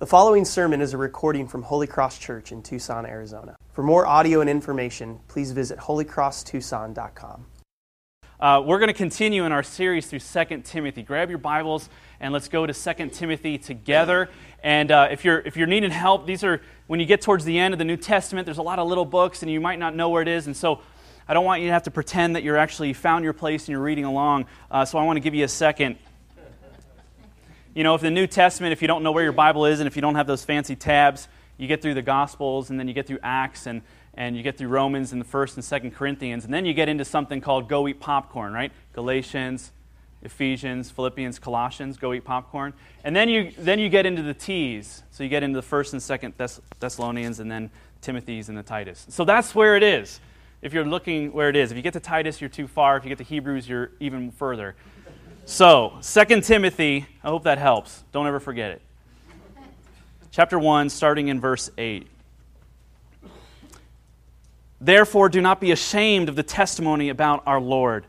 The following sermon is a recording from Holy Cross Church in Tucson, Arizona. For more audio and information, please visit holycrosstucson.com. Uh, we're going to continue in our series through 2 Timothy. Grab your Bibles and let's go to 2 Timothy together. And uh, if, you're, if you're needing help, these are, when you get towards the end of the New Testament, there's a lot of little books and you might not know where it is. And so I don't want you to have to pretend that you're actually found your place and you're reading along. Uh, so I want to give you a second you know, if the New Testament, if you don't know where your Bible is and if you don't have those fancy tabs, you get through the Gospels and then you get through Acts and, and you get through Romans and the 1st and 2nd Corinthians. And then you get into something called go eat popcorn, right? Galatians, Ephesians, Philippians, Colossians, go eat popcorn. And then you, then you get into the T's. So you get into the 1st and 2nd Thess- Thessalonians and then Timothy's and the Titus. So that's where it is. If you're looking where it is. If you get to Titus, you're too far. If you get to Hebrews, you're even further. So, 2 Timothy, I hope that helps. Don't ever forget it. Chapter 1, starting in verse 8. Therefore, do not be ashamed of the testimony about our Lord,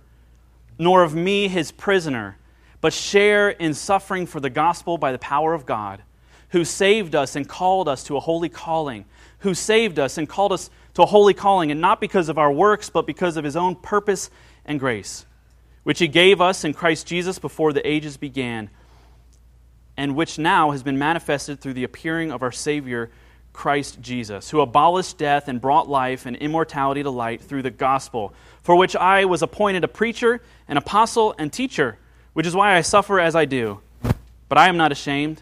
nor of me, his prisoner, but share in suffering for the gospel by the power of God, who saved us and called us to a holy calling, who saved us and called us to a holy calling, and not because of our works, but because of his own purpose and grace which he gave us in Christ Jesus before the ages began, and which now has been manifested through the appearing of our Savior, Christ Jesus, who abolished death and brought life and immortality to light through the gospel, for which I was appointed a preacher, an apostle, and teacher, which is why I suffer as I do. But I am not ashamed,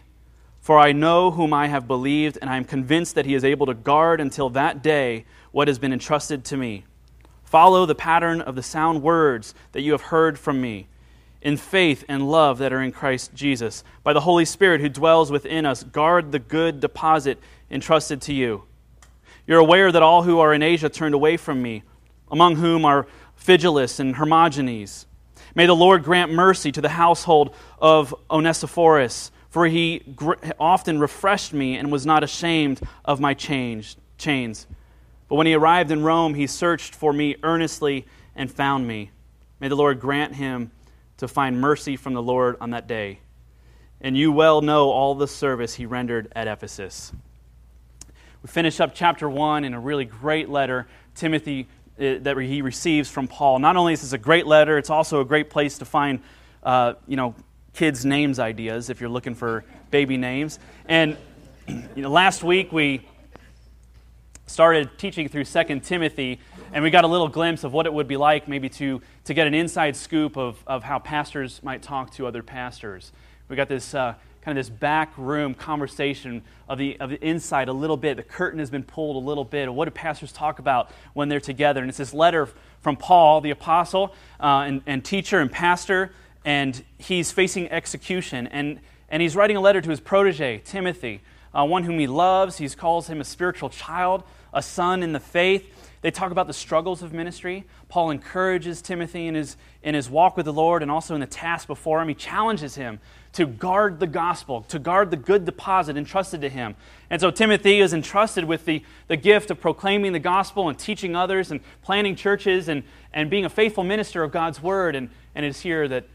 for I know whom I have believed, and I am convinced that he is able to guard until that day what has been entrusted to me. Follow the pattern of the sound words that you have heard from me in faith and love that are in Christ Jesus. By the Holy Spirit who dwells within us, guard the good deposit entrusted to you. You're aware that all who are in Asia turned away from me, among whom are Phygelus and Hermogenes. May the Lord grant mercy to the household of Onesiphorus, for he often refreshed me and was not ashamed of my chains. But when he arrived in Rome, he searched for me earnestly and found me. May the Lord grant him to find mercy from the Lord on that day. And you well know all the service he rendered at Ephesus. We finish up chapter 1 in a really great letter, Timothy, uh, that he receives from Paul. Not only is this a great letter, it's also a great place to find, uh, you know, kids' names ideas if you're looking for baby names. And, you know, last week we started teaching through 2 Timothy, and we got a little glimpse of what it would be like maybe to, to get an inside scoop of, of how pastors might talk to other pastors. We got this uh, kind of this back room conversation of the, of the inside a little bit. The curtain has been pulled a little bit. What do pastors talk about when they're together? And it's this letter from Paul, the apostle uh, and, and teacher and pastor, and he's facing execution. And, and he's writing a letter to his protege, Timothy, uh, one whom he loves. He calls him a spiritual child a son in the faith. They talk about the struggles of ministry. Paul encourages Timothy in his, in his walk with the Lord and also in the task before him. He challenges him to guard the gospel, to guard the good deposit entrusted to him. And so Timothy is entrusted with the, the gift of proclaiming the gospel and teaching others and planting churches and, and being a faithful minister of God's word. And, and it's here that,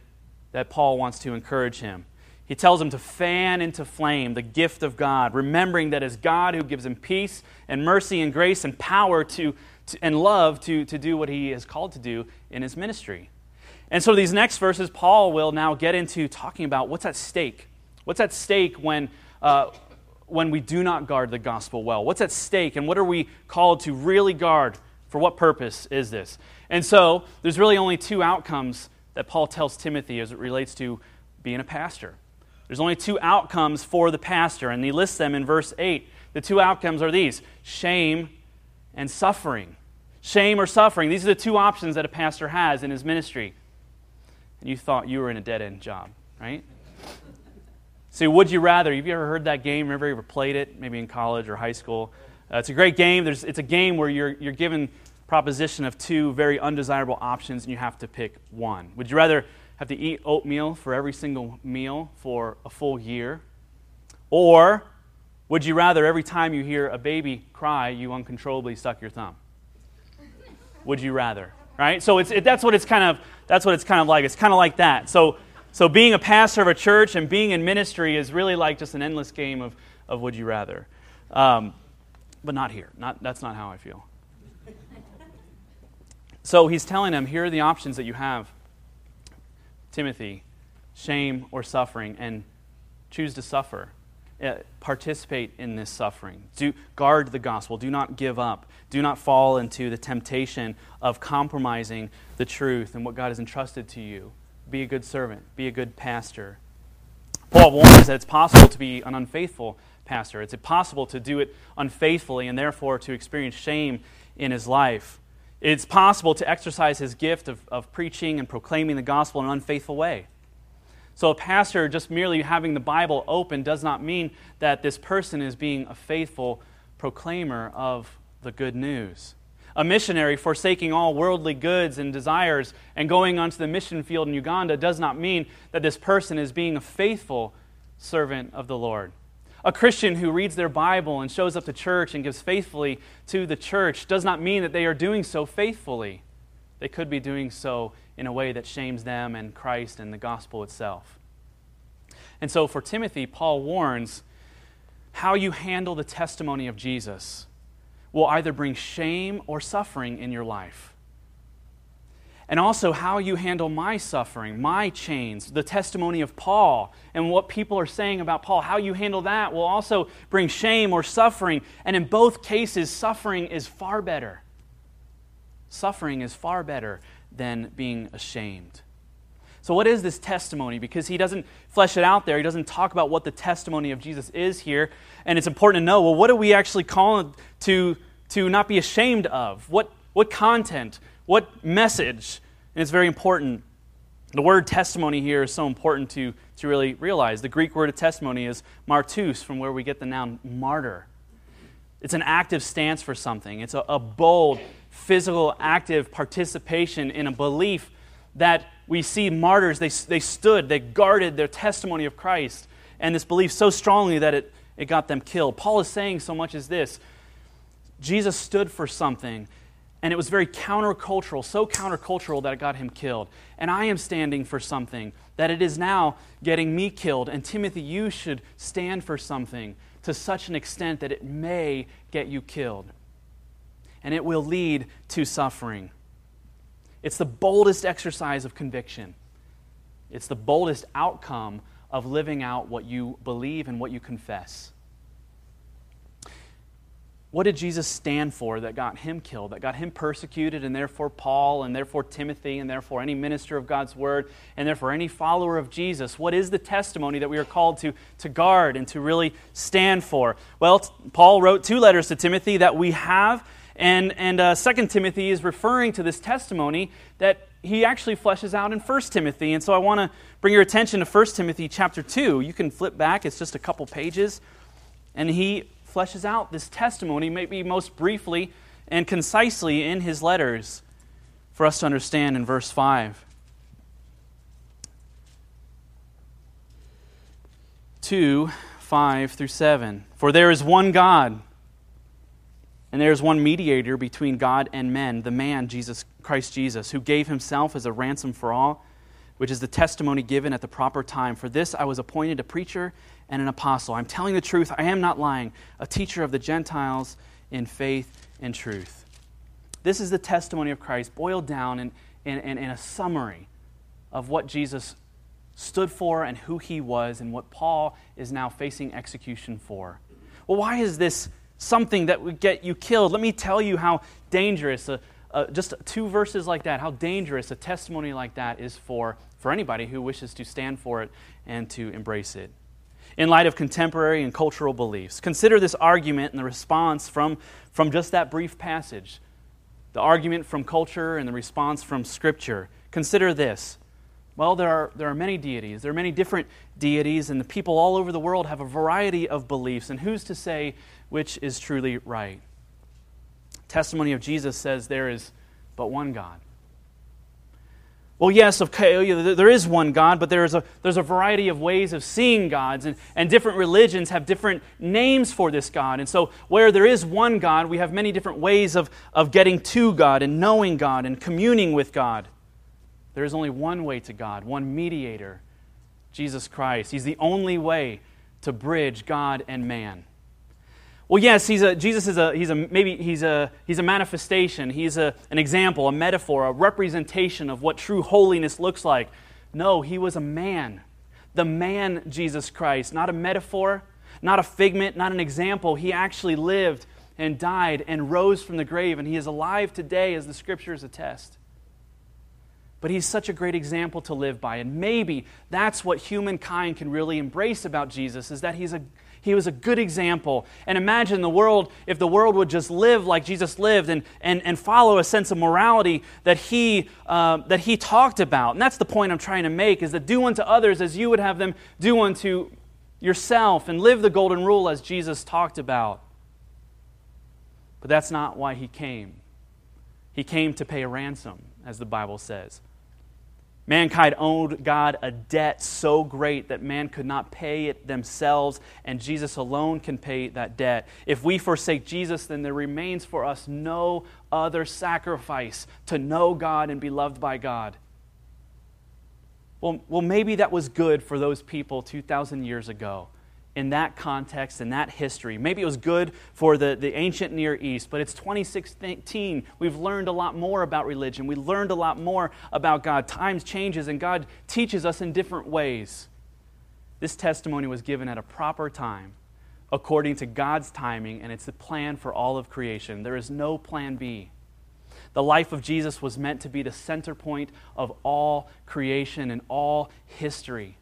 that Paul wants to encourage him. He tells him to fan into flame the gift of God, remembering that it's God who gives him peace and mercy and grace and power to, to, and love to, to do what he is called to do in his ministry. And so these next verses, Paul will now get into talking about what's at stake. What's at stake when, uh, when we do not guard the gospel well? What's at stake, and what are we called to really guard? For what purpose is this? And so there's really only two outcomes that Paul tells Timothy as it relates to being a pastor. There's only two outcomes for the pastor, and he lists them in verse 8. The two outcomes are these shame and suffering. Shame or suffering. These are the two options that a pastor has in his ministry. And you thought you were in a dead end job, right? See, would you rather? Have you ever heard that game? You ever played it? Maybe in college or high school. Uh, it's a great game. There's, it's a game where you're, you're given proposition of two very undesirable options and you have to pick one. Would you rather have to eat oatmeal for every single meal for a full year? Or would you rather every time you hear a baby cry, you uncontrollably suck your thumb? Would you rather? Right? So it's, it, that's, what it's kind of, that's what it's kind of like. It's kind of like that. So, so being a pastor of a church and being in ministry is really like just an endless game of, of Would You Rather. Um, but not here. Not, that's not how I feel. So he's telling them here are the options that you have Timothy, shame or suffering, and choose to suffer. Uh, participate in this suffering. Do guard the gospel. Do not give up. Do not fall into the temptation of compromising the truth and what God has entrusted to you. Be a good servant. Be a good pastor. Paul warns that it's possible to be an unfaithful pastor. It's possible to do it unfaithfully and therefore to experience shame in his life. It's possible to exercise his gift of, of preaching and proclaiming the gospel in an unfaithful way. So, a pastor just merely having the Bible open does not mean that this person is being a faithful proclaimer of the good news. A missionary forsaking all worldly goods and desires and going onto the mission field in Uganda does not mean that this person is being a faithful servant of the Lord. A Christian who reads their Bible and shows up to church and gives faithfully to the church does not mean that they are doing so faithfully. They could be doing so in a way that shames them and Christ and the gospel itself. And so for Timothy, Paul warns how you handle the testimony of Jesus will either bring shame or suffering in your life and also how you handle my suffering, my chains, the testimony of Paul, and what people are saying about Paul. How you handle that will also bring shame or suffering. And in both cases, suffering is far better. Suffering is far better than being ashamed. So, what is this testimony? Because he doesn't flesh it out there. He doesn't talk about what the testimony of Jesus is here. And it's important to know well, what do we actually call to, to not be ashamed of? What, what content? What message? And it's very important. The word testimony here is so important to, to really realize. The Greek word of testimony is martus, from where we get the noun martyr. It's an active stance for something, it's a, a bold, physical, active participation in a belief that we see martyrs, they, they stood, they guarded their testimony of Christ, and this belief so strongly that it, it got them killed. Paul is saying so much as this Jesus stood for something and it was very countercultural, so countercultural that it got him killed. And I am standing for something that it is now getting me killed. And Timothy, you should stand for something to such an extent that it may get you killed. And it will lead to suffering. It's the boldest exercise of conviction, it's the boldest outcome of living out what you believe and what you confess. What did Jesus stand for that got him killed, that got him persecuted, and therefore Paul, and therefore Timothy, and therefore any minister of God's word, and therefore any follower of Jesus? What is the testimony that we are called to, to guard and to really stand for? Well, Paul wrote two letters to Timothy that we have, and, and uh, 2 Timothy is referring to this testimony that he actually fleshes out in 1 Timothy. And so I want to bring your attention to 1 Timothy chapter 2. You can flip back, it's just a couple pages. And he fleshes out this testimony, maybe most briefly and concisely in his letters for us to understand in verse 5. 2 5 through 7. For there is one God, and there is one mediator between God and men, the man, Jesus Christ Jesus, who gave himself as a ransom for all, which is the testimony given at the proper time. For this I was appointed a preacher and an apostle. I'm telling the truth, I am not lying, a teacher of the Gentiles in faith and truth. This is the testimony of Christ boiled down in, in, in, in a summary of what Jesus stood for and who he was and what Paul is now facing execution for. Well, why is this something that would get you killed? Let me tell you how dangerous, a, just two verses like that, how dangerous a testimony like that is for, for anybody who wishes to stand for it and to embrace it in light of contemporary and cultural beliefs. Consider this argument and the response from, from just that brief passage the argument from culture and the response from Scripture. Consider this. Well, there are, there are many deities. There are many different deities, and the people all over the world have a variety of beliefs. And who's to say which is truly right? Testimony of Jesus says there is but one God. Well, yes, okay, there is one God, but there's a, there's a variety of ways of seeing gods, and, and different religions have different names for this God. And so, where there is one God, we have many different ways of, of getting to God and knowing God and communing with God. There is only one way to God, one mediator, Jesus Christ. He's the only way to bridge God and man. Well, yes, he's a, Jesus is a, he's a, maybe he's a, he's a manifestation. He's a, an example, a metaphor, a representation of what true holiness looks like. No, he was a man. The man, Jesus Christ, not a metaphor, not a figment, not an example. He actually lived and died and rose from the grave, and he is alive today, as the scriptures attest. But he's such a great example to live by. And maybe that's what humankind can really embrace about Jesus is that he's a, he was a good example. And imagine the world, if the world would just live like Jesus lived and, and, and follow a sense of morality that he, uh, that he talked about. And that's the point I'm trying to make is that do unto others as you would have them do unto yourself and live the golden rule as Jesus talked about. But that's not why he came. He came to pay a ransom, as the Bible says. Mankind owed God a debt so great that man could not pay it themselves, and Jesus alone can pay that debt. If we forsake Jesus, then there remains for us no other sacrifice to know God and be loved by God. Well, well maybe that was good for those people 2,000 years ago in that context, in that history. Maybe it was good for the, the ancient Near East, but it's 2016. We've learned a lot more about religion. We learned a lot more about God. Times changes, and God teaches us in different ways. This testimony was given at a proper time, according to God's timing, and it's the plan for all of creation. There is no plan B. The life of Jesus was meant to be the center point of all creation and all history.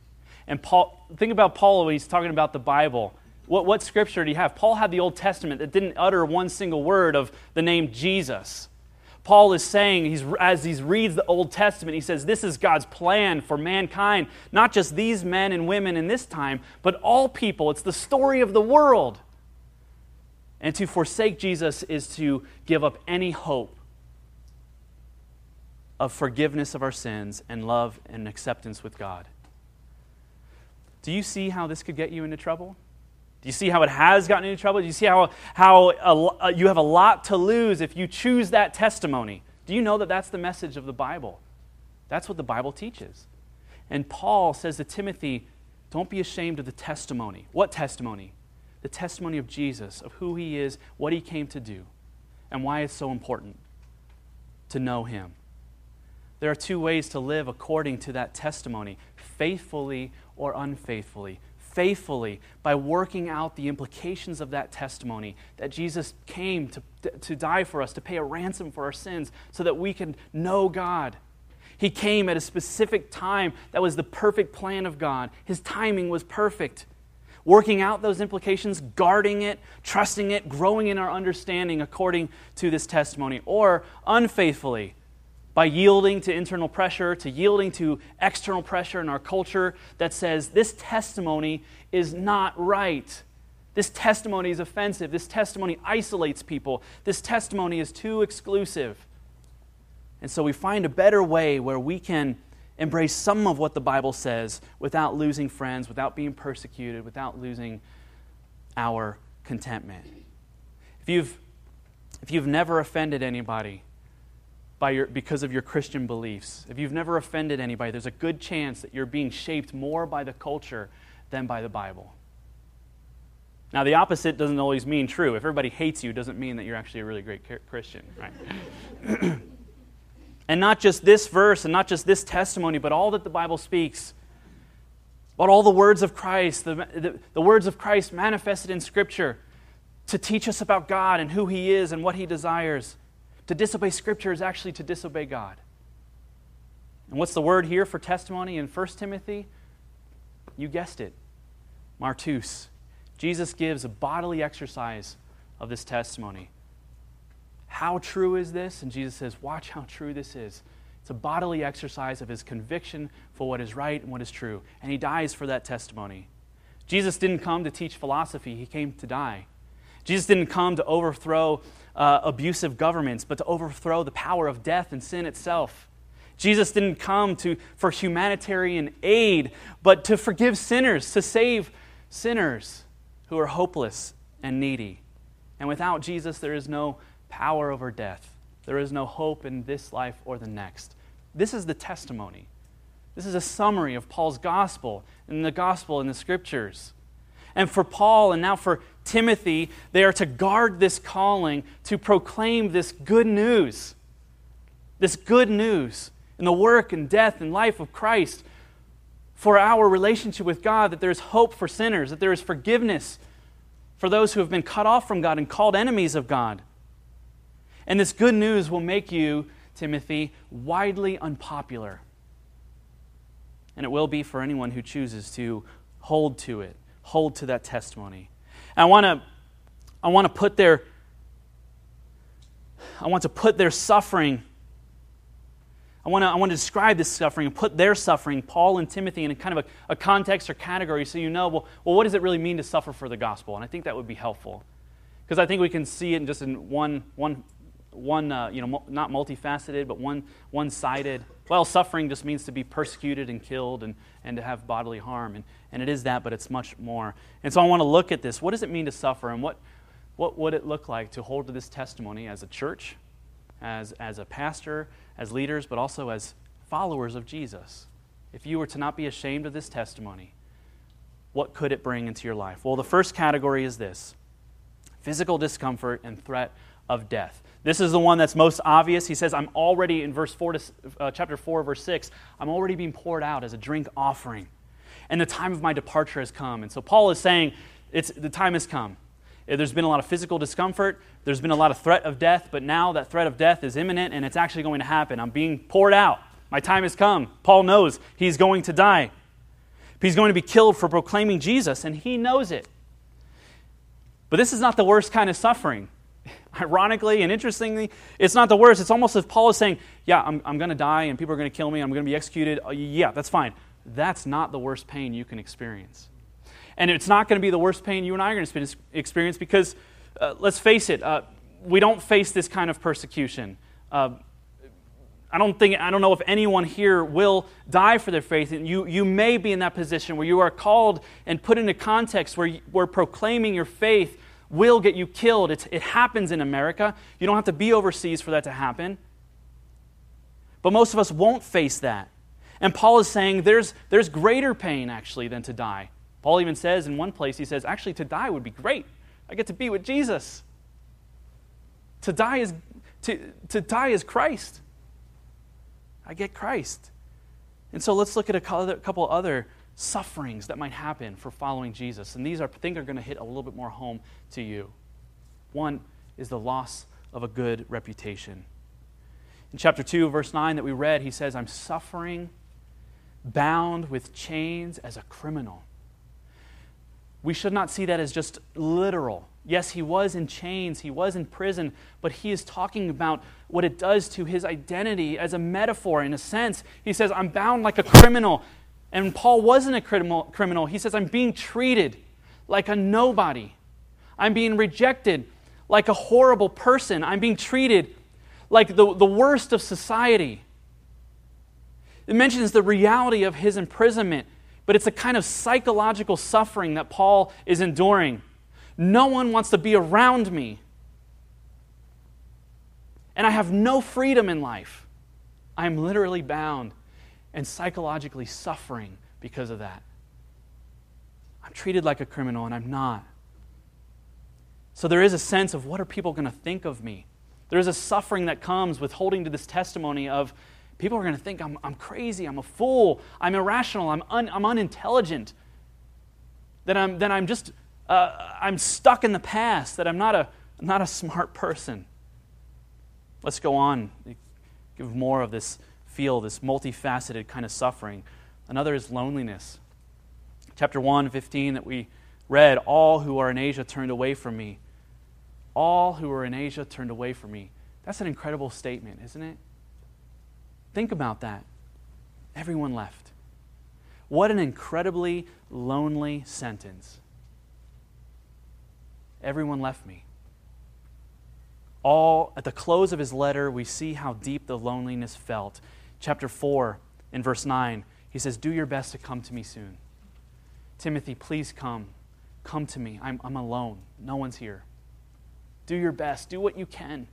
And Paul, think about Paul when he's talking about the Bible. What, what scripture do you have? Paul had the Old Testament that didn't utter one single word of the name Jesus. Paul is saying, he's, as he reads the Old Testament, he says, This is God's plan for mankind, not just these men and women in this time, but all people. It's the story of the world. And to forsake Jesus is to give up any hope of forgiveness of our sins and love and acceptance with God. Do you see how this could get you into trouble? Do you see how it has gotten into trouble? Do you see how, how a, uh, you have a lot to lose if you choose that testimony? Do you know that that's the message of the Bible? That's what the Bible teaches. And Paul says to Timothy, don't be ashamed of the testimony. What testimony? The testimony of Jesus, of who he is, what he came to do, and why it's so important to know him. There are two ways to live according to that testimony faithfully or unfaithfully. Faithfully, by working out the implications of that testimony that Jesus came to, to die for us, to pay a ransom for our sins, so that we can know God. He came at a specific time that was the perfect plan of God. His timing was perfect. Working out those implications, guarding it, trusting it, growing in our understanding according to this testimony. Or unfaithfully, by yielding to internal pressure, to yielding to external pressure in our culture that says this testimony is not right. This testimony is offensive. This testimony isolates people. This testimony is too exclusive. And so we find a better way where we can embrace some of what the Bible says without losing friends, without being persecuted, without losing our contentment. If you've, if you've never offended anybody, by your, because of your Christian beliefs, if you've never offended anybody, there's a good chance that you're being shaped more by the culture than by the Bible. Now, the opposite doesn't always mean true. If everybody hates you, doesn't mean that you're actually a really great Christian, right? and not just this verse and not just this testimony, but all that the Bible speaks about all the words of Christ, the, the, the words of Christ manifested in Scripture to teach us about God and who He is and what He desires. To disobey Scripture is actually to disobey God. And what's the word here for testimony in 1 Timothy? You guessed it martus. Jesus gives a bodily exercise of this testimony. How true is this? And Jesus says, Watch how true this is. It's a bodily exercise of his conviction for what is right and what is true. And he dies for that testimony. Jesus didn't come to teach philosophy, he came to die. Jesus didn't come to overthrow uh, abusive governments, but to overthrow the power of death and sin itself. Jesus didn't come to, for humanitarian aid, but to forgive sinners, to save sinners who are hopeless and needy. And without Jesus, there is no power over death. There is no hope in this life or the next. This is the testimony. This is a summary of Paul's gospel and the gospel in the scriptures. And for Paul and now for Timothy, they are to guard this calling to proclaim this good news. This good news in the work and death and life of Christ for our relationship with God, that there is hope for sinners, that there is forgiveness for those who have been cut off from God and called enemies of God. And this good news will make you, Timothy, widely unpopular. And it will be for anyone who chooses to hold to it, hold to that testimony. I want to I want to put their I want to put their suffering I want, to, I want to describe this suffering and put their suffering, Paul and Timothy, in kind of a, a, context or category so you know, well, well, what does it really mean to suffer for the gospel? And I think that would be helpful. Because I think we can see it just in one, one, one uh, you know, not multifaceted, but one, one-sided. Well, suffering just means to be persecuted and killed and, and to have bodily harm. And, and it is that, but it's much more. And so I want to look at this. What does it mean to suffer? And what, what would it look like to hold to this testimony as a church, as, as a pastor, as leaders, but also as followers of Jesus. If you were to not be ashamed of this testimony, what could it bring into your life? Well, the first category is this physical discomfort and threat of death. This is the one that's most obvious. He says, I'm already, in verse 4 to, uh, chapter 4, verse 6, I'm already being poured out as a drink offering. And the time of my departure has come. And so Paul is saying, it's, the time has come. There's been a lot of physical discomfort. There's been a lot of threat of death, but now that threat of death is imminent and it's actually going to happen. I'm being poured out. My time has come. Paul knows he's going to die. He's going to be killed for proclaiming Jesus, and he knows it. But this is not the worst kind of suffering. Ironically and interestingly, it's not the worst. It's almost as Paul is saying, Yeah, I'm, I'm going to die and people are going to kill me. I'm going to be executed. Uh, yeah, that's fine. That's not the worst pain you can experience. And it's not going to be the worst pain you and I are going to experience because, uh, let's face it, uh, we don't face this kind of persecution. Uh, I don't think I don't know if anyone here will die for their faith. And you, you may be in that position where you are called and put in a context where, you, where proclaiming your faith will get you killed. It's, it happens in America. You don't have to be overseas for that to happen. But most of us won't face that. And Paul is saying there's, there's greater pain, actually, than to die. Paul even says in one place, he says, actually, to die would be great. I get to be with Jesus. To die is, to, to die is Christ. I get Christ. And so let's look at a couple other sufferings that might happen for following Jesus. And these are, I think are going to hit a little bit more home to you. One is the loss of a good reputation. In chapter 2, verse 9 that we read, he says, I'm suffering, bound with chains as a criminal we should not see that as just literal. Yes, he was in chains, he was in prison, but he is talking about what it does to his identity as a metaphor, in a sense. He says, I'm bound like a criminal. And Paul wasn't a criminal. He says, I'm being treated like a nobody. I'm being rejected like a horrible person. I'm being treated like the, the worst of society. It mentions the reality of his imprisonment but it's a kind of psychological suffering that Paul is enduring. No one wants to be around me. And I have no freedom in life. I'm literally bound and psychologically suffering because of that. I'm treated like a criminal and I'm not. So there is a sense of what are people going to think of me? There is a suffering that comes with holding to this testimony of People are going to think I'm, I'm crazy, I'm a fool, I'm irrational, I'm, un, I'm unintelligent, that I'm, that I'm just, uh, I'm stuck in the past, that I'm not a, not a smart person. Let's go on, give more of this feel, this multifaceted kind of suffering. Another is loneliness. Chapter 1, 15 that we read, all who are in Asia turned away from me. All who are in Asia turned away from me. That's an incredible statement, isn't it? Think about that. Everyone left. What an incredibly lonely sentence. Everyone left me. All at the close of his letter, we see how deep the loneliness felt. Chapter 4, in verse 9, he says, Do your best to come to me soon. Timothy, please come. Come to me. I'm, I'm alone. No one's here. Do your best. Do what you can.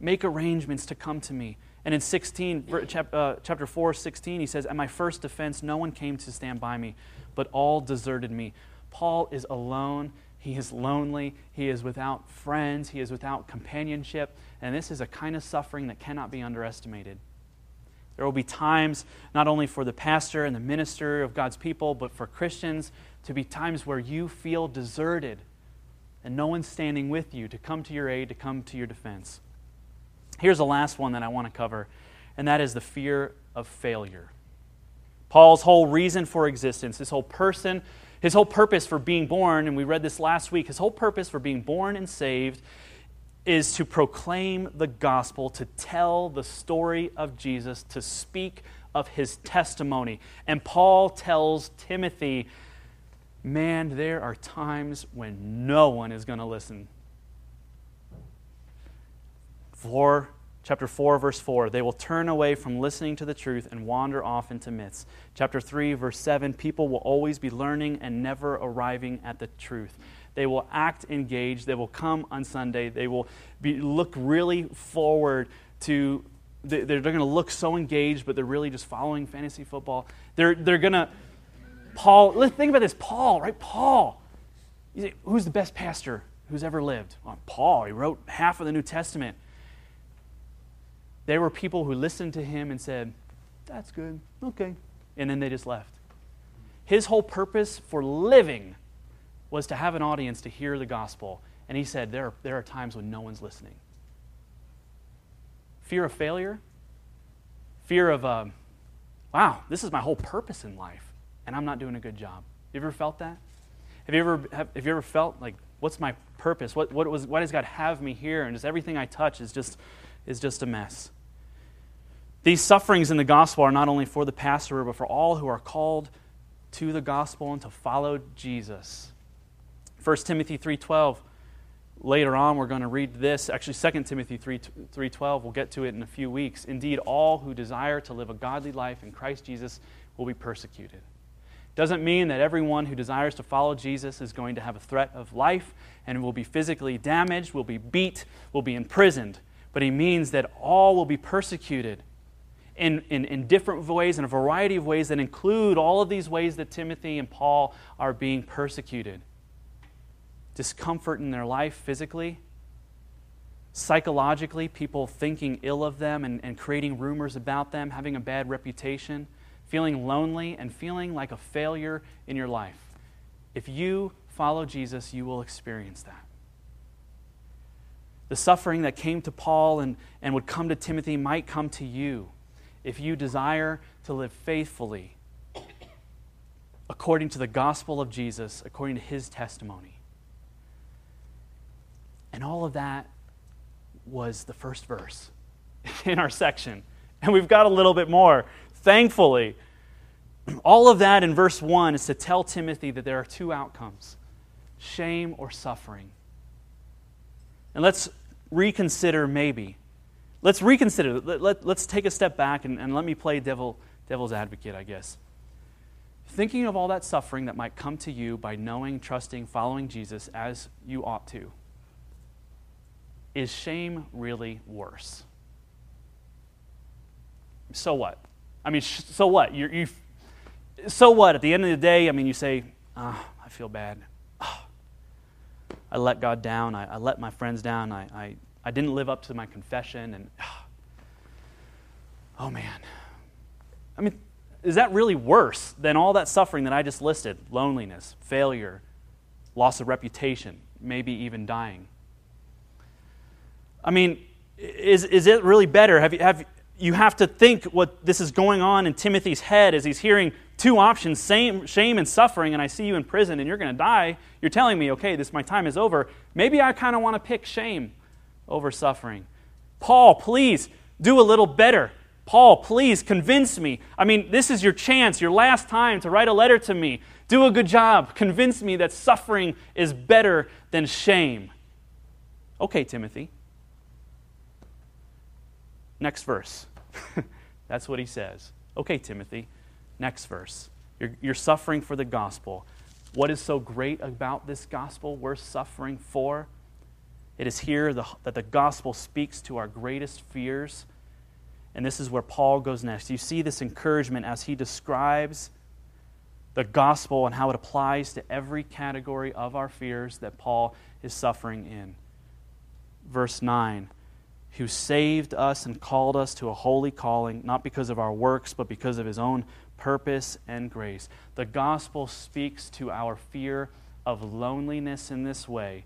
Make arrangements to come to me. And in 16, uh, chapter 4, 16, he says, At my first defense, no one came to stand by me, but all deserted me. Paul is alone. He is lonely. He is without friends. He is without companionship. And this is a kind of suffering that cannot be underestimated. There will be times, not only for the pastor and the minister of God's people, but for Christians, to be times where you feel deserted and no one's standing with you to come to your aid, to come to your defense. Here's the last one that I want to cover, and that is the fear of failure. Paul's whole reason for existence, his whole person, his whole purpose for being born, and we read this last week, his whole purpose for being born and saved is to proclaim the gospel, to tell the story of Jesus, to speak of his testimony. And Paul tells Timothy, man, there are times when no one is going to listen. For Chapter 4, verse 4, they will turn away from listening to the truth and wander off into myths. Chapter 3, verse 7, people will always be learning and never arriving at the truth. They will act engaged. They will come on Sunday. They will be, look really forward to, they're, going to look so engaged, but they're really just following fantasy football. They're, they're going to, Paul, let's think about this. Paul, right? Paul. Say, who's the best pastor who's ever lived? Well, Paul. He wrote half of the New Testament. There were people who listened to him and said, That's good, okay. And then they just left. His whole purpose for living was to have an audience to hear the gospel. And he said, There are, there are times when no one's listening. Fear of failure, fear of, um, wow, this is my whole purpose in life, and I'm not doing a good job. You ever felt that? Have you ever, have, have you ever felt like, what's my purpose? What, what was, why does God have me here? And just everything I touch is just, is just a mess. These sufferings in the gospel are not only for the pastor, but for all who are called to the gospel and to follow Jesus. 1 Timothy 3.12, later on we're going to read this. Actually, 2 Timothy 3, 3.12, we'll get to it in a few weeks. Indeed, all who desire to live a godly life in Christ Jesus will be persecuted. Doesn't mean that everyone who desires to follow Jesus is going to have a threat of life and will be physically damaged, will be beat, will be imprisoned. But he means that all will be persecuted in, in, in different ways, in a variety of ways that include all of these ways that Timothy and Paul are being persecuted discomfort in their life physically, psychologically, people thinking ill of them and, and creating rumors about them, having a bad reputation, feeling lonely, and feeling like a failure in your life. If you follow Jesus, you will experience that. The suffering that came to Paul and, and would come to Timothy might come to you if you desire to live faithfully according to the gospel of Jesus, according to his testimony. And all of that was the first verse in our section. And we've got a little bit more, thankfully. All of that in verse 1 is to tell Timothy that there are two outcomes shame or suffering. And let's reconsider maybe let's reconsider. Let, let, take a step back and, and let me play devil, devil's advocate, I guess. Thinking of all that suffering that might come to you by knowing, trusting, following Jesus as you ought to, is shame really worse? So what? I mean, so what? You're, you, so what? At the end of the day, I mean, you say, oh, I feel bad. Oh, I let God down. I, I, let my friends down. I, I, I didn't live up to my confession, and ah, oh man. I mean, is that really worse than all that suffering that I just listed? Loneliness, failure, loss of reputation, maybe even dying. I mean, is, is it really better? Have you, have, you have to think what this is going on in Timothy's head as he's hearing two options same, shame and suffering, and I see you in prison and you're going to die. You're telling me, okay, this my time is over. Maybe I kind of want to pick shame over suffering. Paul, please do a little better. Paul, please convince me. I mean, this is your chance, your last time to write a letter to me. Do a good job. Convince me that suffering is better than shame. Okay, Timothy. Next verse. That's what he says. Okay, Timothy. Next verse. You're, you're suffering for the gospel. What is so great about this gospel worth suffering for? It is here the, that the gospel speaks to our greatest fears. And this is where Paul goes next. You see this encouragement as he describes the gospel and how it applies to every category of our fears that Paul is suffering in. Verse 9 Who saved us and called us to a holy calling, not because of our works, but because of his own purpose and grace. The gospel speaks to our fear of loneliness in this way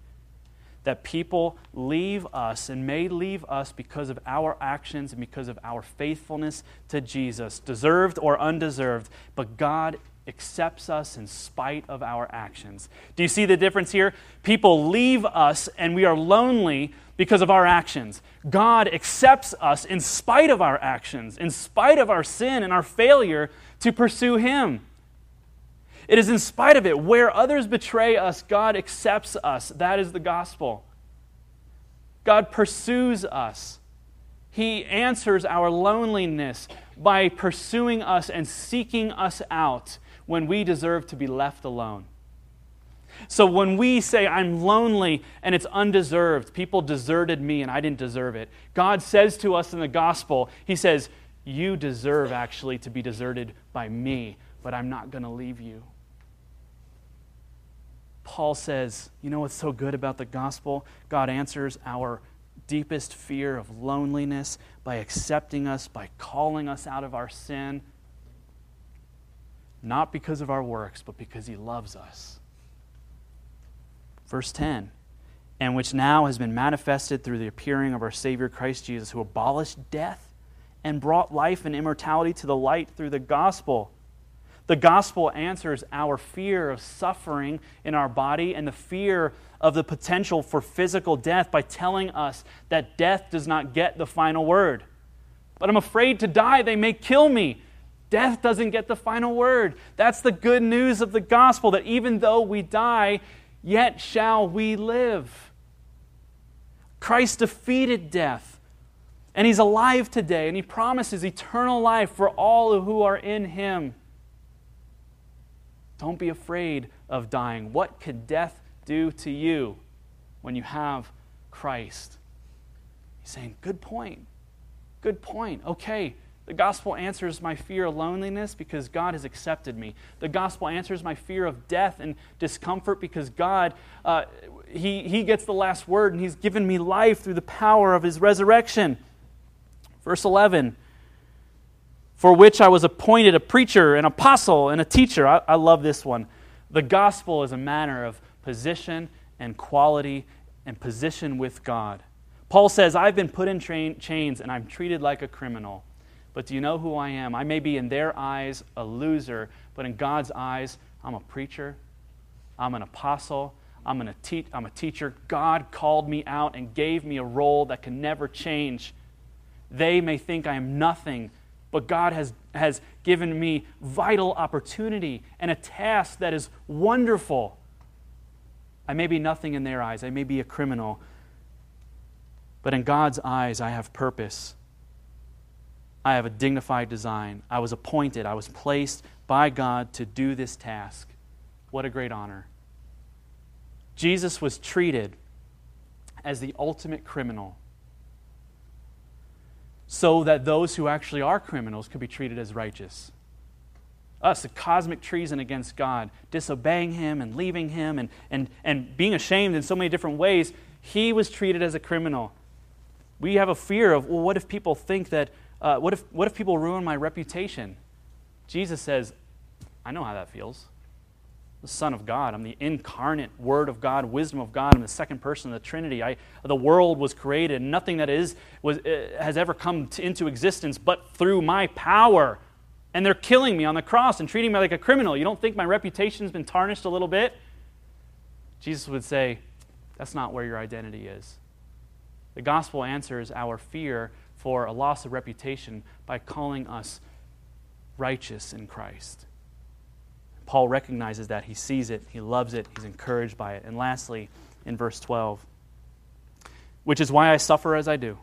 that people leave us and may leave us because of our actions and because of our faithfulness to Jesus, deserved or undeserved, but God accepts us in spite of our actions. Do you see the difference here? People leave us and we are lonely because of our actions. God accepts us in spite of our actions, in spite of our sin and our failure to pursue Him. It is in spite of it. Where others betray us, God accepts us. That is the gospel. God pursues us. He answers our loneliness by pursuing us and seeking us out when we deserve to be left alone. So when we say, I'm lonely and it's undeserved, people deserted me and I didn't deserve it, God says to us in the gospel, He says, You deserve actually to be deserted by me, but I'm not going to leave you. Paul says, You know what's so good about the gospel? God answers our deepest fear of loneliness by accepting us, by calling us out of our sin not because of our works, but because he loves us. Verse 10 and which now has been manifested through the appearing of our Savior Christ Jesus, who abolished death and brought life and immortality to the light through the gospel. The gospel answers our fear of suffering in our body and the fear of the potential for physical death by telling us that death does not get the final word. But I'm afraid to die, they may kill me. Death doesn't get the final word. That's the good news of the gospel that even though we die, yet shall we live. Christ defeated death, and he's alive today, and he promises eternal life for all who are in him. Don't be afraid of dying. What could death do to you when you have Christ? He's saying, Good point. Good point. Okay, the gospel answers my fear of loneliness because God has accepted me. The gospel answers my fear of death and discomfort because God, uh, he, he gets the last word and He's given me life through the power of His resurrection. Verse 11 For which I was appointed a preacher, an apostle, and a teacher. I, I love this one. The gospel is a matter of position and quality and position with God. Paul says, I've been put in train, chains and I'm treated like a criminal. But do you know who I am? I may be in their eyes a loser, but in God's eyes, I'm a preacher, I'm an apostle, I'm, an, te- I'm a teacher. God called me out and gave me a role that can never change. They may think I am nothing, but God has, has given me vital opportunity and a task that is wonderful. I may be nothing in their eyes, I may be a criminal, but in God's eyes, I have purpose. I have a dignified design. I was appointed, I was placed by God to do this task. What a great honor. Jesus was treated as the ultimate criminal so that those who actually are criminals could be treated as righteous. Us, the cosmic treason against God, disobeying Him and leaving Him and, and, and being ashamed in so many different ways, He was treated as a criminal. We have a fear of, well, what if people think that uh, what, if, what if people ruin my reputation? Jesus says, I know how that feels. The Son of God. I'm the incarnate Word of God, wisdom of God. I'm the second person of the Trinity. I, the world was created. Nothing that is was, uh, has ever come to, into existence but through my power. And they're killing me on the cross and treating me like a criminal. You don't think my reputation's been tarnished a little bit? Jesus would say, That's not where your identity is. The gospel answers our fear for a loss of reputation by calling us righteous in Christ. Paul recognizes that. He sees it. He loves it. He's encouraged by it. And lastly, in verse 12, which is why I suffer as I do.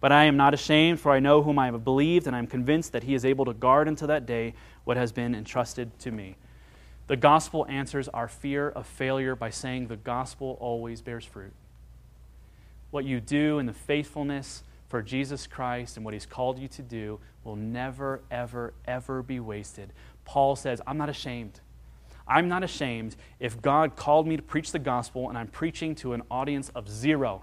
But I am not ashamed, for I know whom I have believed, and I am convinced that he is able to guard until that day what has been entrusted to me. The gospel answers our fear of failure by saying the gospel always bears fruit. What you do in the faithfulness for Jesus Christ and what He's called you to do will never, ever, ever be wasted. Paul says, I'm not ashamed. I'm not ashamed if God called me to preach the gospel and I'm preaching to an audience of zero.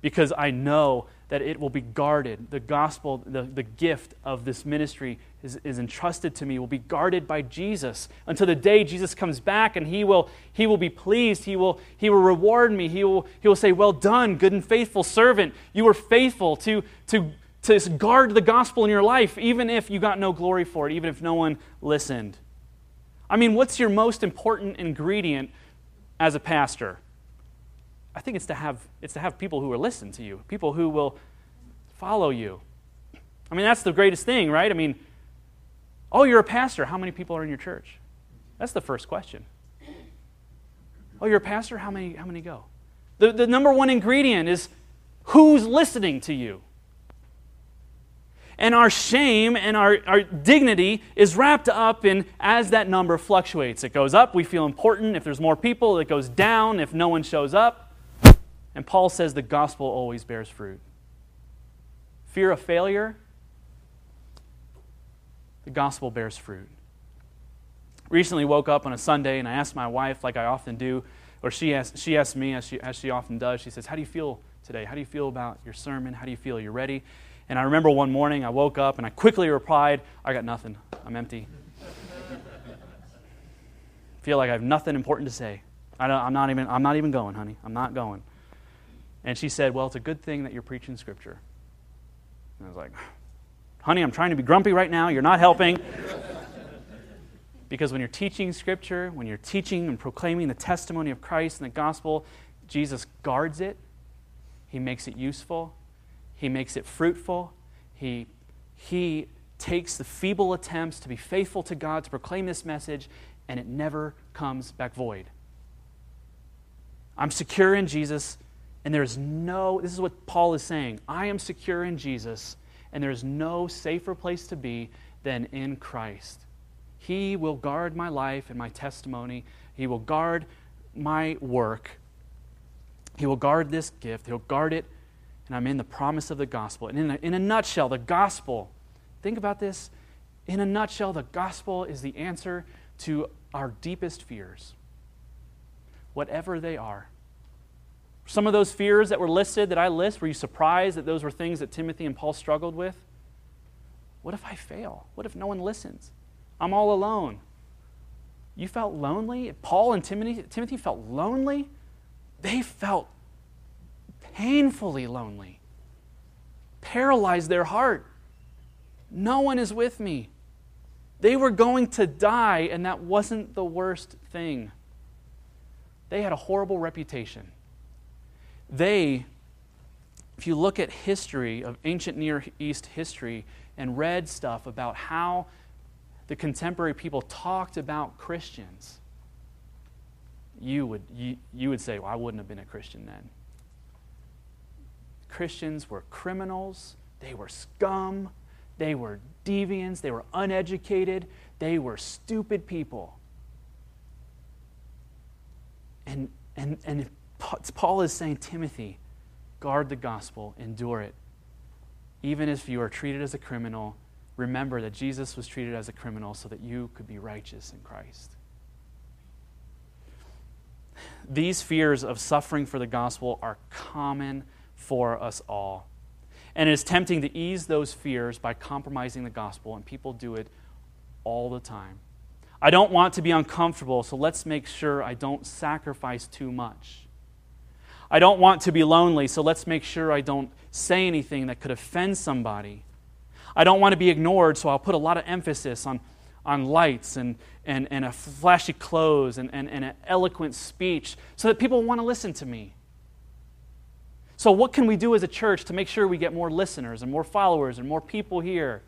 Because I know that it will be guarded. The gospel, the, the gift of this ministry is, is entrusted to me, will be guarded by Jesus until the day Jesus comes back and he will, he will be pleased. He will, he will reward me. He will, he will say, Well done, good and faithful servant. You were faithful to, to, to guard the gospel in your life, even if you got no glory for it, even if no one listened. I mean, what's your most important ingredient as a pastor? I think it's to have it's to have people who will listen to you, people who will follow you. I mean, that's the greatest thing, right? I mean, oh, you're a pastor. How many people are in your church? That's the first question. Oh, you're a pastor. How many? How many go? The, the number one ingredient is who's listening to you. And our shame and our, our dignity is wrapped up in as that number fluctuates. It goes up, we feel important. If there's more people, it goes down if no one shows up. And Paul says the gospel always bears fruit. Fear of failure, the gospel bears fruit. Recently woke up on a Sunday and I asked my wife, like I often do, or she asked, she asked me, as she, as she often does, she says, How do you feel today? How do you feel about your sermon? How do you feel? You ready? And I remember one morning I woke up and I quickly replied, I got nothing. I'm empty. Feel like I have nothing important to say. I am not even, I'm not even going, honey. I'm not going. And she said, Well, it's a good thing that you're preaching Scripture. And I was like, Honey, I'm trying to be grumpy right now. You're not helping. because when you're teaching Scripture, when you're teaching and proclaiming the testimony of Christ and the gospel, Jesus guards it, He makes it useful, he makes it fruitful. He, he takes the feeble attempts to be faithful to God, to proclaim this message, and it never comes back void. I'm secure in Jesus, and there's no, this is what Paul is saying I am secure in Jesus, and there's no safer place to be than in Christ. He will guard my life and my testimony, He will guard my work, He will guard this gift, He'll guard it and I'm in the promise of the gospel. And in a, in a nutshell, the gospel, think about this. In a nutshell, the gospel is the answer to our deepest fears, whatever they are. Some of those fears that were listed, that I list, were you surprised that those were things that Timothy and Paul struggled with? What if I fail? What if no one listens? I'm all alone. You felt lonely? Paul and Timothy, Timothy felt lonely? They felt painfully lonely, paralyzed their heart. No one is with me. They were going to die, and that wasn't the worst thing. They had a horrible reputation. They, if you look at history of ancient Near East history and read stuff about how the contemporary people talked about Christians, you would, you, you would say, Well, I wouldn't have been a Christian then. Christians were criminals, they were scum, they were deviants, they were uneducated, they were stupid people. And, and, and Paul is saying, Timothy, guard the gospel, endure it. Even if you are treated as a criminal, remember that Jesus was treated as a criminal so that you could be righteous in Christ. These fears of suffering for the gospel are common for us all. And it is tempting to ease those fears by compromising the gospel, and people do it all the time. I don't want to be uncomfortable, so let's make sure I don't sacrifice too much. I don't want to be lonely, so let's make sure I don't say anything that could offend somebody. I don't want to be ignored, so I'll put a lot of emphasis on, on lights and, and, and a flashy clothes and, and, and an eloquent speech so that people want to listen to me. So, what can we do as a church to make sure we get more listeners and more followers and more people here?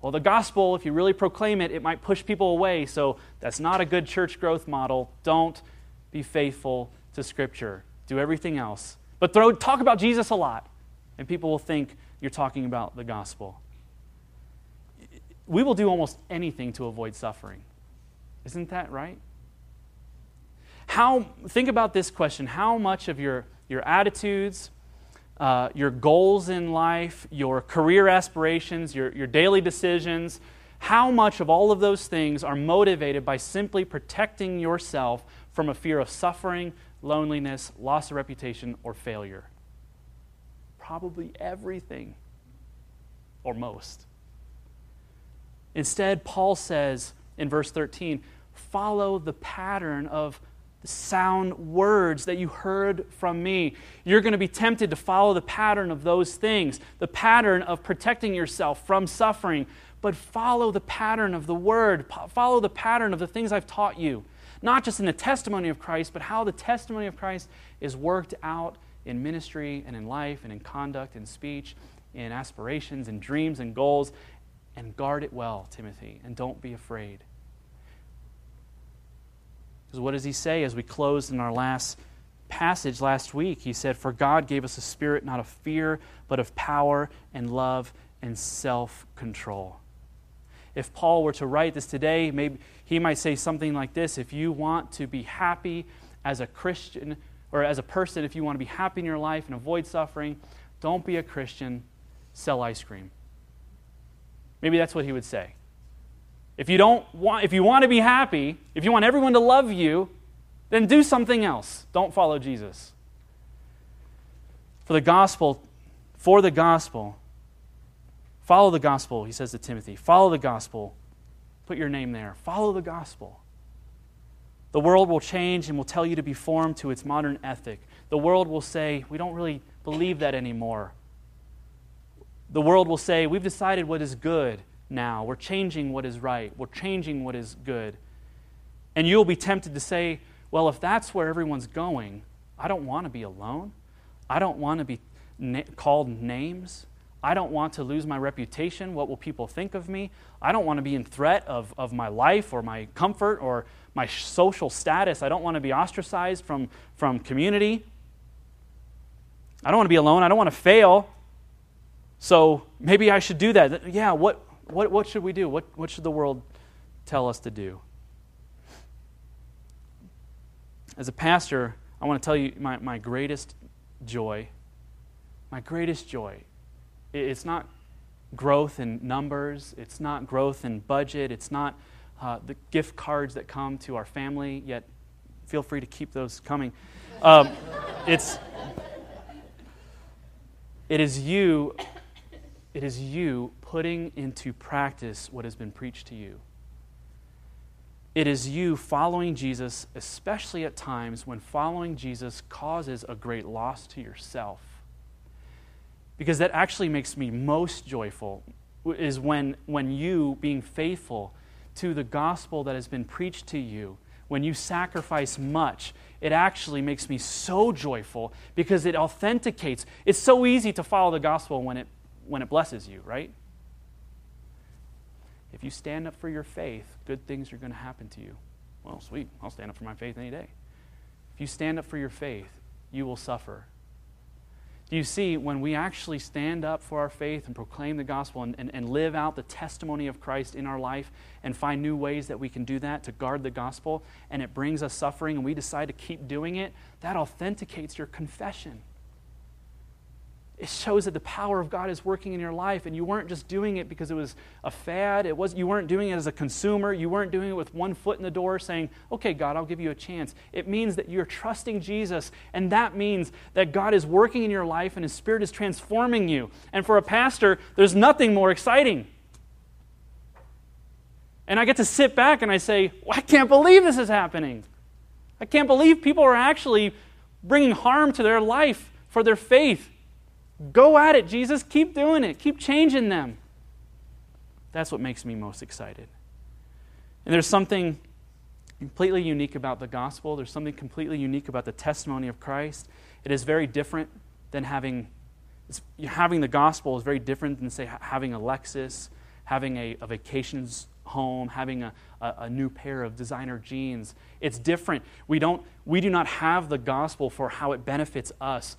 Well, the gospel, if you really proclaim it, it might push people away. So, that's not a good church growth model. Don't be faithful to Scripture. Do everything else. But throw, talk about Jesus a lot, and people will think you're talking about the gospel. We will do almost anything to avoid suffering. Isn't that right? How, think about this question How much of your your attitudes, uh, your goals in life, your career aspirations, your, your daily decisions. How much of all of those things are motivated by simply protecting yourself from a fear of suffering, loneliness, loss of reputation, or failure? Probably everything, or most. Instead, Paul says in verse 13, follow the pattern of the sound words that you heard from me. You're going to be tempted to follow the pattern of those things, the pattern of protecting yourself from suffering, but follow the pattern of the word, follow the pattern of the things I've taught you. Not just in the testimony of Christ, but how the testimony of Christ is worked out in ministry and in life and in conduct and speech, in aspirations and dreams and goals. And guard it well, Timothy, and don't be afraid. Because what does he say as we closed in our last passage last week? He said, For God gave us a spirit not of fear, but of power and love and self control. If Paul were to write this today, maybe he might say something like this If you want to be happy as a Christian, or as a person, if you want to be happy in your life and avoid suffering, don't be a Christian, sell ice cream. Maybe that's what he would say. If you don't want if you want to be happy, if you want everyone to love you, then do something else. Don't follow Jesus. For the gospel, for the gospel, follow the gospel, he says to Timothy. Follow the gospel. Put your name there. Follow the gospel. The world will change and will tell you to be formed to its modern ethic. The world will say, we don't really believe that anymore. The world will say, we've decided what is good now. We're changing what is right. We're changing what is good. And you'll be tempted to say, well, if that's where everyone's going, I don't want to be alone. I don't want to be na- called names. I don't want to lose my reputation. What will people think of me? I don't want to be in threat of, of my life or my comfort or my social status. I don't want to be ostracized from, from community. I don't want to be alone. I don't want to fail. So maybe I should do that. Yeah, what, what, what should we do? What, what should the world tell us to do? As a pastor, I want to tell you my, my greatest joy. My greatest joy. It's not growth in numbers, it's not growth in budget, it's not uh, the gift cards that come to our family, yet feel free to keep those coming. Um, it's, it is you it is you putting into practice what has been preached to you. It is you following Jesus, especially at times when following Jesus causes a great loss to yourself. Because that actually makes me most joyful, is when, when you, being faithful to the gospel that has been preached to you, when you sacrifice much, it actually makes me so joyful because it authenticates. It's so easy to follow the gospel when it when it blesses you, right? If you stand up for your faith, good things are going to happen to you. Well, sweet, I'll stand up for my faith any day. If you stand up for your faith, you will suffer. You see, when we actually stand up for our faith and proclaim the gospel and, and, and live out the testimony of Christ in our life and find new ways that we can do that to guard the gospel, and it brings us suffering and we decide to keep doing it, that authenticates your confession it shows that the power of God is working in your life and you weren't just doing it because it was a fad. It was you weren't doing it as a consumer. You weren't doing it with one foot in the door saying okay God I'll give you a chance. It means that you're trusting Jesus and that means that God is working in your life and his spirit is transforming you. And for a pastor there's nothing more exciting. And I get to sit back and I say well, I can't believe this is happening. I can't believe people are actually bringing harm to their life for their faith Go at it, Jesus. Keep doing it. Keep changing them. That's what makes me most excited. And there's something completely unique about the gospel. There's something completely unique about the testimony of Christ. It is very different than having having the gospel is very different than say having a Lexus, having a, a vacations home, having a, a, a, new pair of designer jeans. It's different. We don't we do not have the gospel for how it benefits us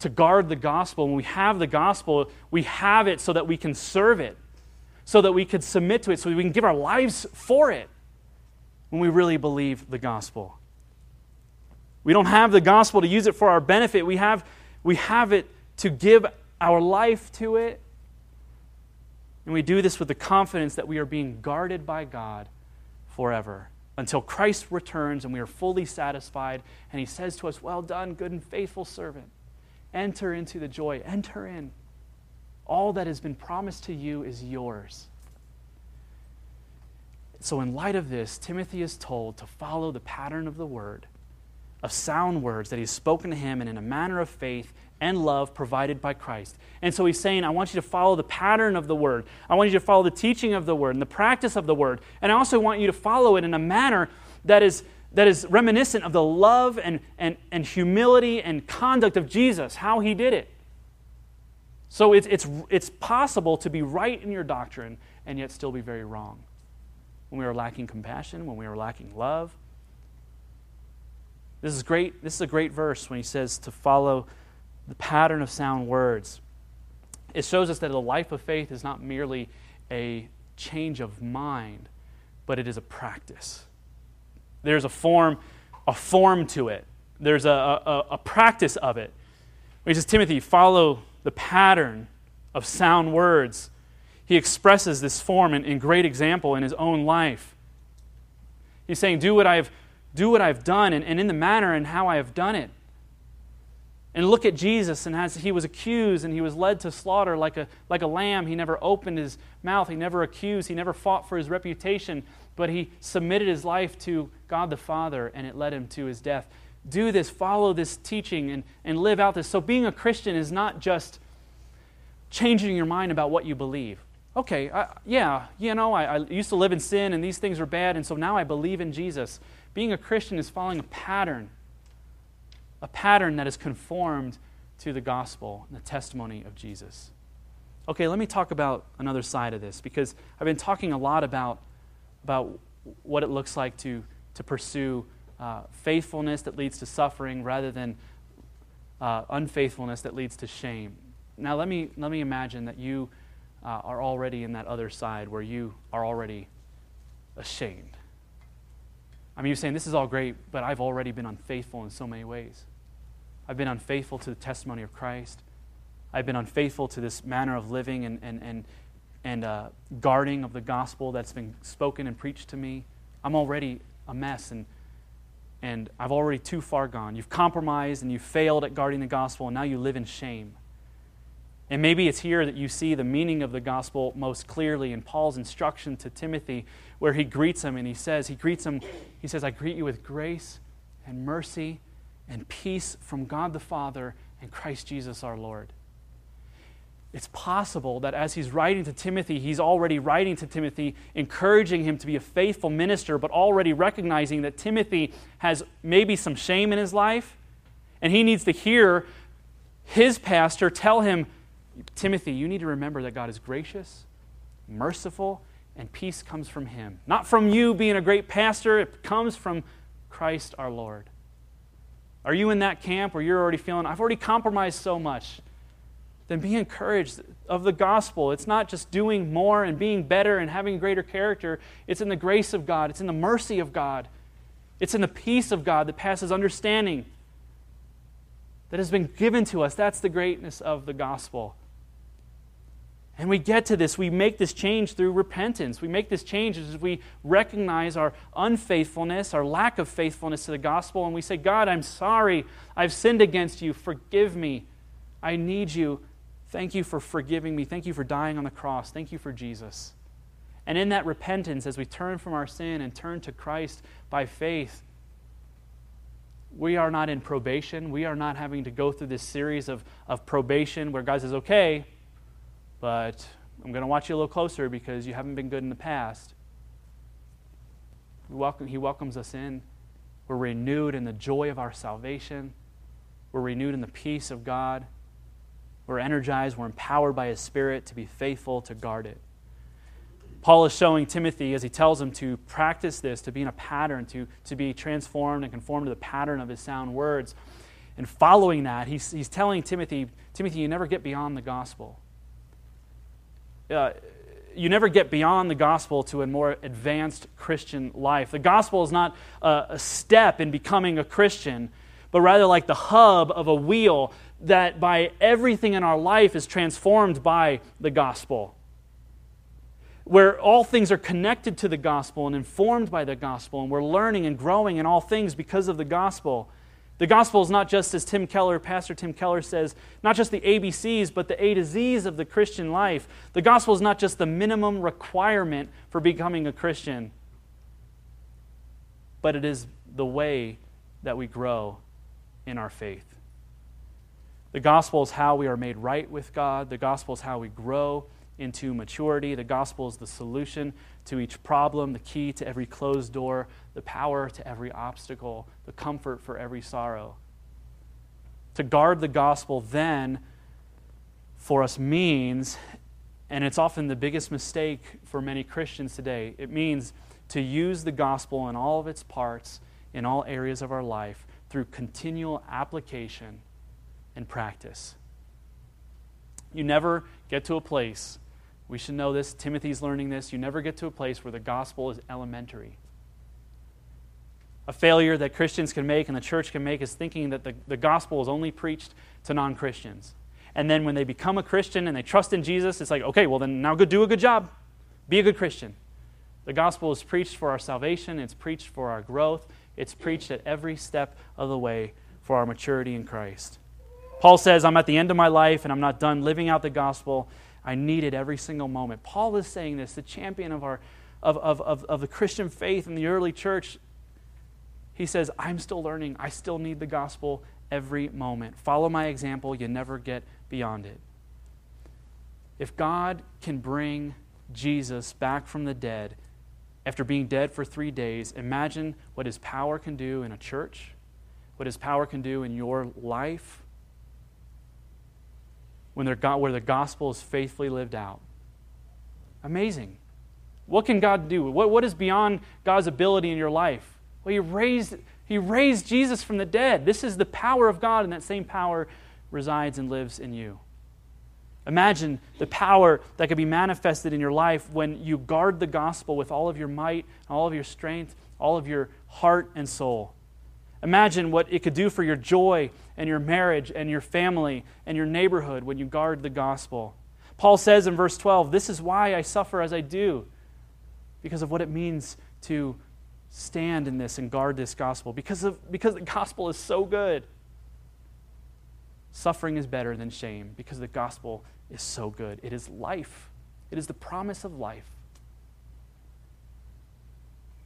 to guard the gospel. When we have the gospel, we have it so that we can serve it, so that we could submit to it, so we can give our lives for it when we really believe the gospel. We don't have the gospel to use it for our benefit. We have, we have it to give our life to it. And we do this with the confidence that we are being guarded by God forever until Christ returns and we are fully satisfied. And he says to us, Well done, good and faithful servant. Enter into the joy. Enter in. All that has been promised to you is yours. So, in light of this, Timothy is told to follow the pattern of the word, of sound words that he's spoken to him and in a manner of faith and love provided by Christ. And so he's saying, I want you to follow the pattern of the word. I want you to follow the teaching of the word and the practice of the word. And I also want you to follow it in a manner that is, that is reminiscent of the love and, and, and humility and conduct of Jesus, how he did it. So it's, it's, it's possible to be right in your doctrine and yet still be very wrong. When we are lacking compassion, when we are lacking love. This is great. This is a great verse when he says to follow the pattern of sound words. It shows us that the life of faith is not merely a change of mind, but it is a practice. There's a form, a form to it. There's a, a, a practice of it. He says, Timothy, follow the pattern of sound words. He expresses this form in, in great example in his own life. He's saying, do what I've, do what I've done and, and in the manner and how I have done it. And look at Jesus, and as he was accused and he was led to slaughter like a, like a lamb, he never opened his mouth, he never accused, he never fought for his reputation, but he submitted his life to God the Father, and it led him to his death. Do this, follow this teaching, and, and live out this. So, being a Christian is not just changing your mind about what you believe. Okay, I, yeah, you know, I, I used to live in sin, and these things are bad, and so now I believe in Jesus. Being a Christian is following a pattern a pattern that is conformed to the gospel and the testimony of Jesus. Okay, let me talk about another side of this because I've been talking a lot about, about what it looks like to, to pursue uh, faithfulness that leads to suffering rather than uh, unfaithfulness that leads to shame. Now, let me, let me imagine that you uh, are already in that other side where you are already ashamed. I mean, you're saying this is all great, but I've already been unfaithful in so many ways. I've been unfaithful to the testimony of Christ. I've been unfaithful to this manner of living and, and, and, and uh, guarding of the gospel that's been spoken and preached to me. I'm already a mess and, and I've already too far gone. You've compromised and you've failed at guarding the gospel, and now you live in shame. And maybe it's here that you see the meaning of the gospel most clearly in Paul's instruction to Timothy, where he greets him and he says, He greets him, he says, I greet you with grace and mercy and peace from God the Father and Christ Jesus our Lord. It's possible that as he's writing to Timothy, he's already writing to Timothy, encouraging him to be a faithful minister, but already recognizing that Timothy has maybe some shame in his life, and he needs to hear his pastor tell him, Timothy, you need to remember that God is gracious, merciful, and peace comes from Him. Not from you being a great pastor, it comes from Christ our Lord. Are you in that camp where you're already feeling, I've already compromised so much? Then be encouraged of the gospel. It's not just doing more and being better and having greater character, it's in the grace of God, it's in the mercy of God, it's in the peace of God that passes understanding that has been given to us. That's the greatness of the gospel. And we get to this, we make this change through repentance. We make this change as we recognize our unfaithfulness, our lack of faithfulness to the gospel, and we say, God, I'm sorry. I've sinned against you. Forgive me. I need you. Thank you for forgiving me. Thank you for dying on the cross. Thank you for Jesus. And in that repentance, as we turn from our sin and turn to Christ by faith, we are not in probation. We are not having to go through this series of, of probation where God says, okay, but I'm going to watch you a little closer because you haven't been good in the past. We welcome, he welcomes us in. We're renewed in the joy of our salvation. We're renewed in the peace of God. We're energized. We're empowered by His Spirit to be faithful to guard it. Paul is showing Timothy as he tells him to practice this, to be in a pattern, to, to be transformed and conformed to the pattern of his sound words. And following that, he's, he's telling Timothy, Timothy, you never get beyond the gospel uh, you never get beyond the gospel to a more advanced Christian life. The gospel is not a, a step in becoming a Christian, but rather like the hub of a wheel that by everything in our life is transformed by the gospel. where all things are connected to the gospel and informed by the gospel, and we're learning and growing in all things because of the gospel. The gospel is not just, as Tim Keller, Pastor Tim Keller says, not just the ABCs, but the A to Zs of the Christian life. The gospel is not just the minimum requirement for becoming a Christian, but it is the way that we grow in our faith. The gospel is how we are made right with God, the gospel is how we grow into maturity. The gospel is the solution to each problem, the key to every closed door, the power to every obstacle, the comfort for every sorrow. To guard the gospel then for us means, and it's often the biggest mistake for many Christians today, it means to use the gospel in all of its parts, in all areas of our life, through continual application and practice. You never get to a place we should know this. Timothy's learning this. You never get to a place where the gospel is elementary. A failure that Christians can make and the church can make is thinking that the, the gospel is only preached to non Christians. And then when they become a Christian and they trust in Jesus, it's like, okay, well, then now go do a good job. Be a good Christian. The gospel is preached for our salvation, it's preached for our growth, it's preached at every step of the way for our maturity in Christ. Paul says, I'm at the end of my life and I'm not done living out the gospel. I need it every single moment. Paul is saying this, the champion of, our, of, of, of, of the Christian faith in the early church. He says, I'm still learning. I still need the gospel every moment. Follow my example. You never get beyond it. If God can bring Jesus back from the dead after being dead for three days, imagine what his power can do in a church, what his power can do in your life when they're, where the gospel is faithfully lived out. Amazing. What can God do? What, what is beyond God's ability in your life? Well, he raised, he raised Jesus from the dead. This is the power of God, and that same power resides and lives in you. Imagine the power that could be manifested in your life when you guard the gospel with all of your might, all of your strength, all of your heart and soul. Imagine what it could do for your joy and your marriage and your family and your neighborhood when you guard the gospel. Paul says in verse 12, This is why I suffer as I do, because of what it means to stand in this and guard this gospel, because, of, because the gospel is so good. Suffering is better than shame because the gospel is so good. It is life, it is the promise of life.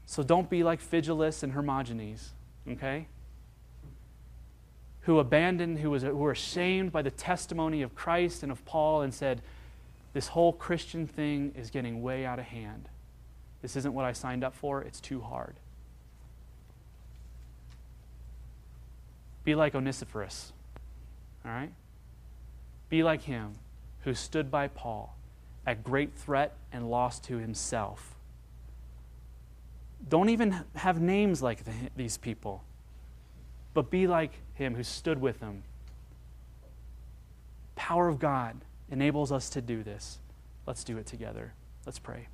So don't be like Phygelus and Hermogenes okay? Who abandoned, who, was, who were ashamed by the testimony of Christ and of Paul and said, This whole Christian thing is getting way out of hand. This isn't what I signed up for, it's too hard. Be like Onesiphorus, all right? Be like him who stood by Paul at great threat and loss to himself don't even have names like the, these people, but be like him who stood with them. Power of God enables us to do this. Let's do it together. Let's pray.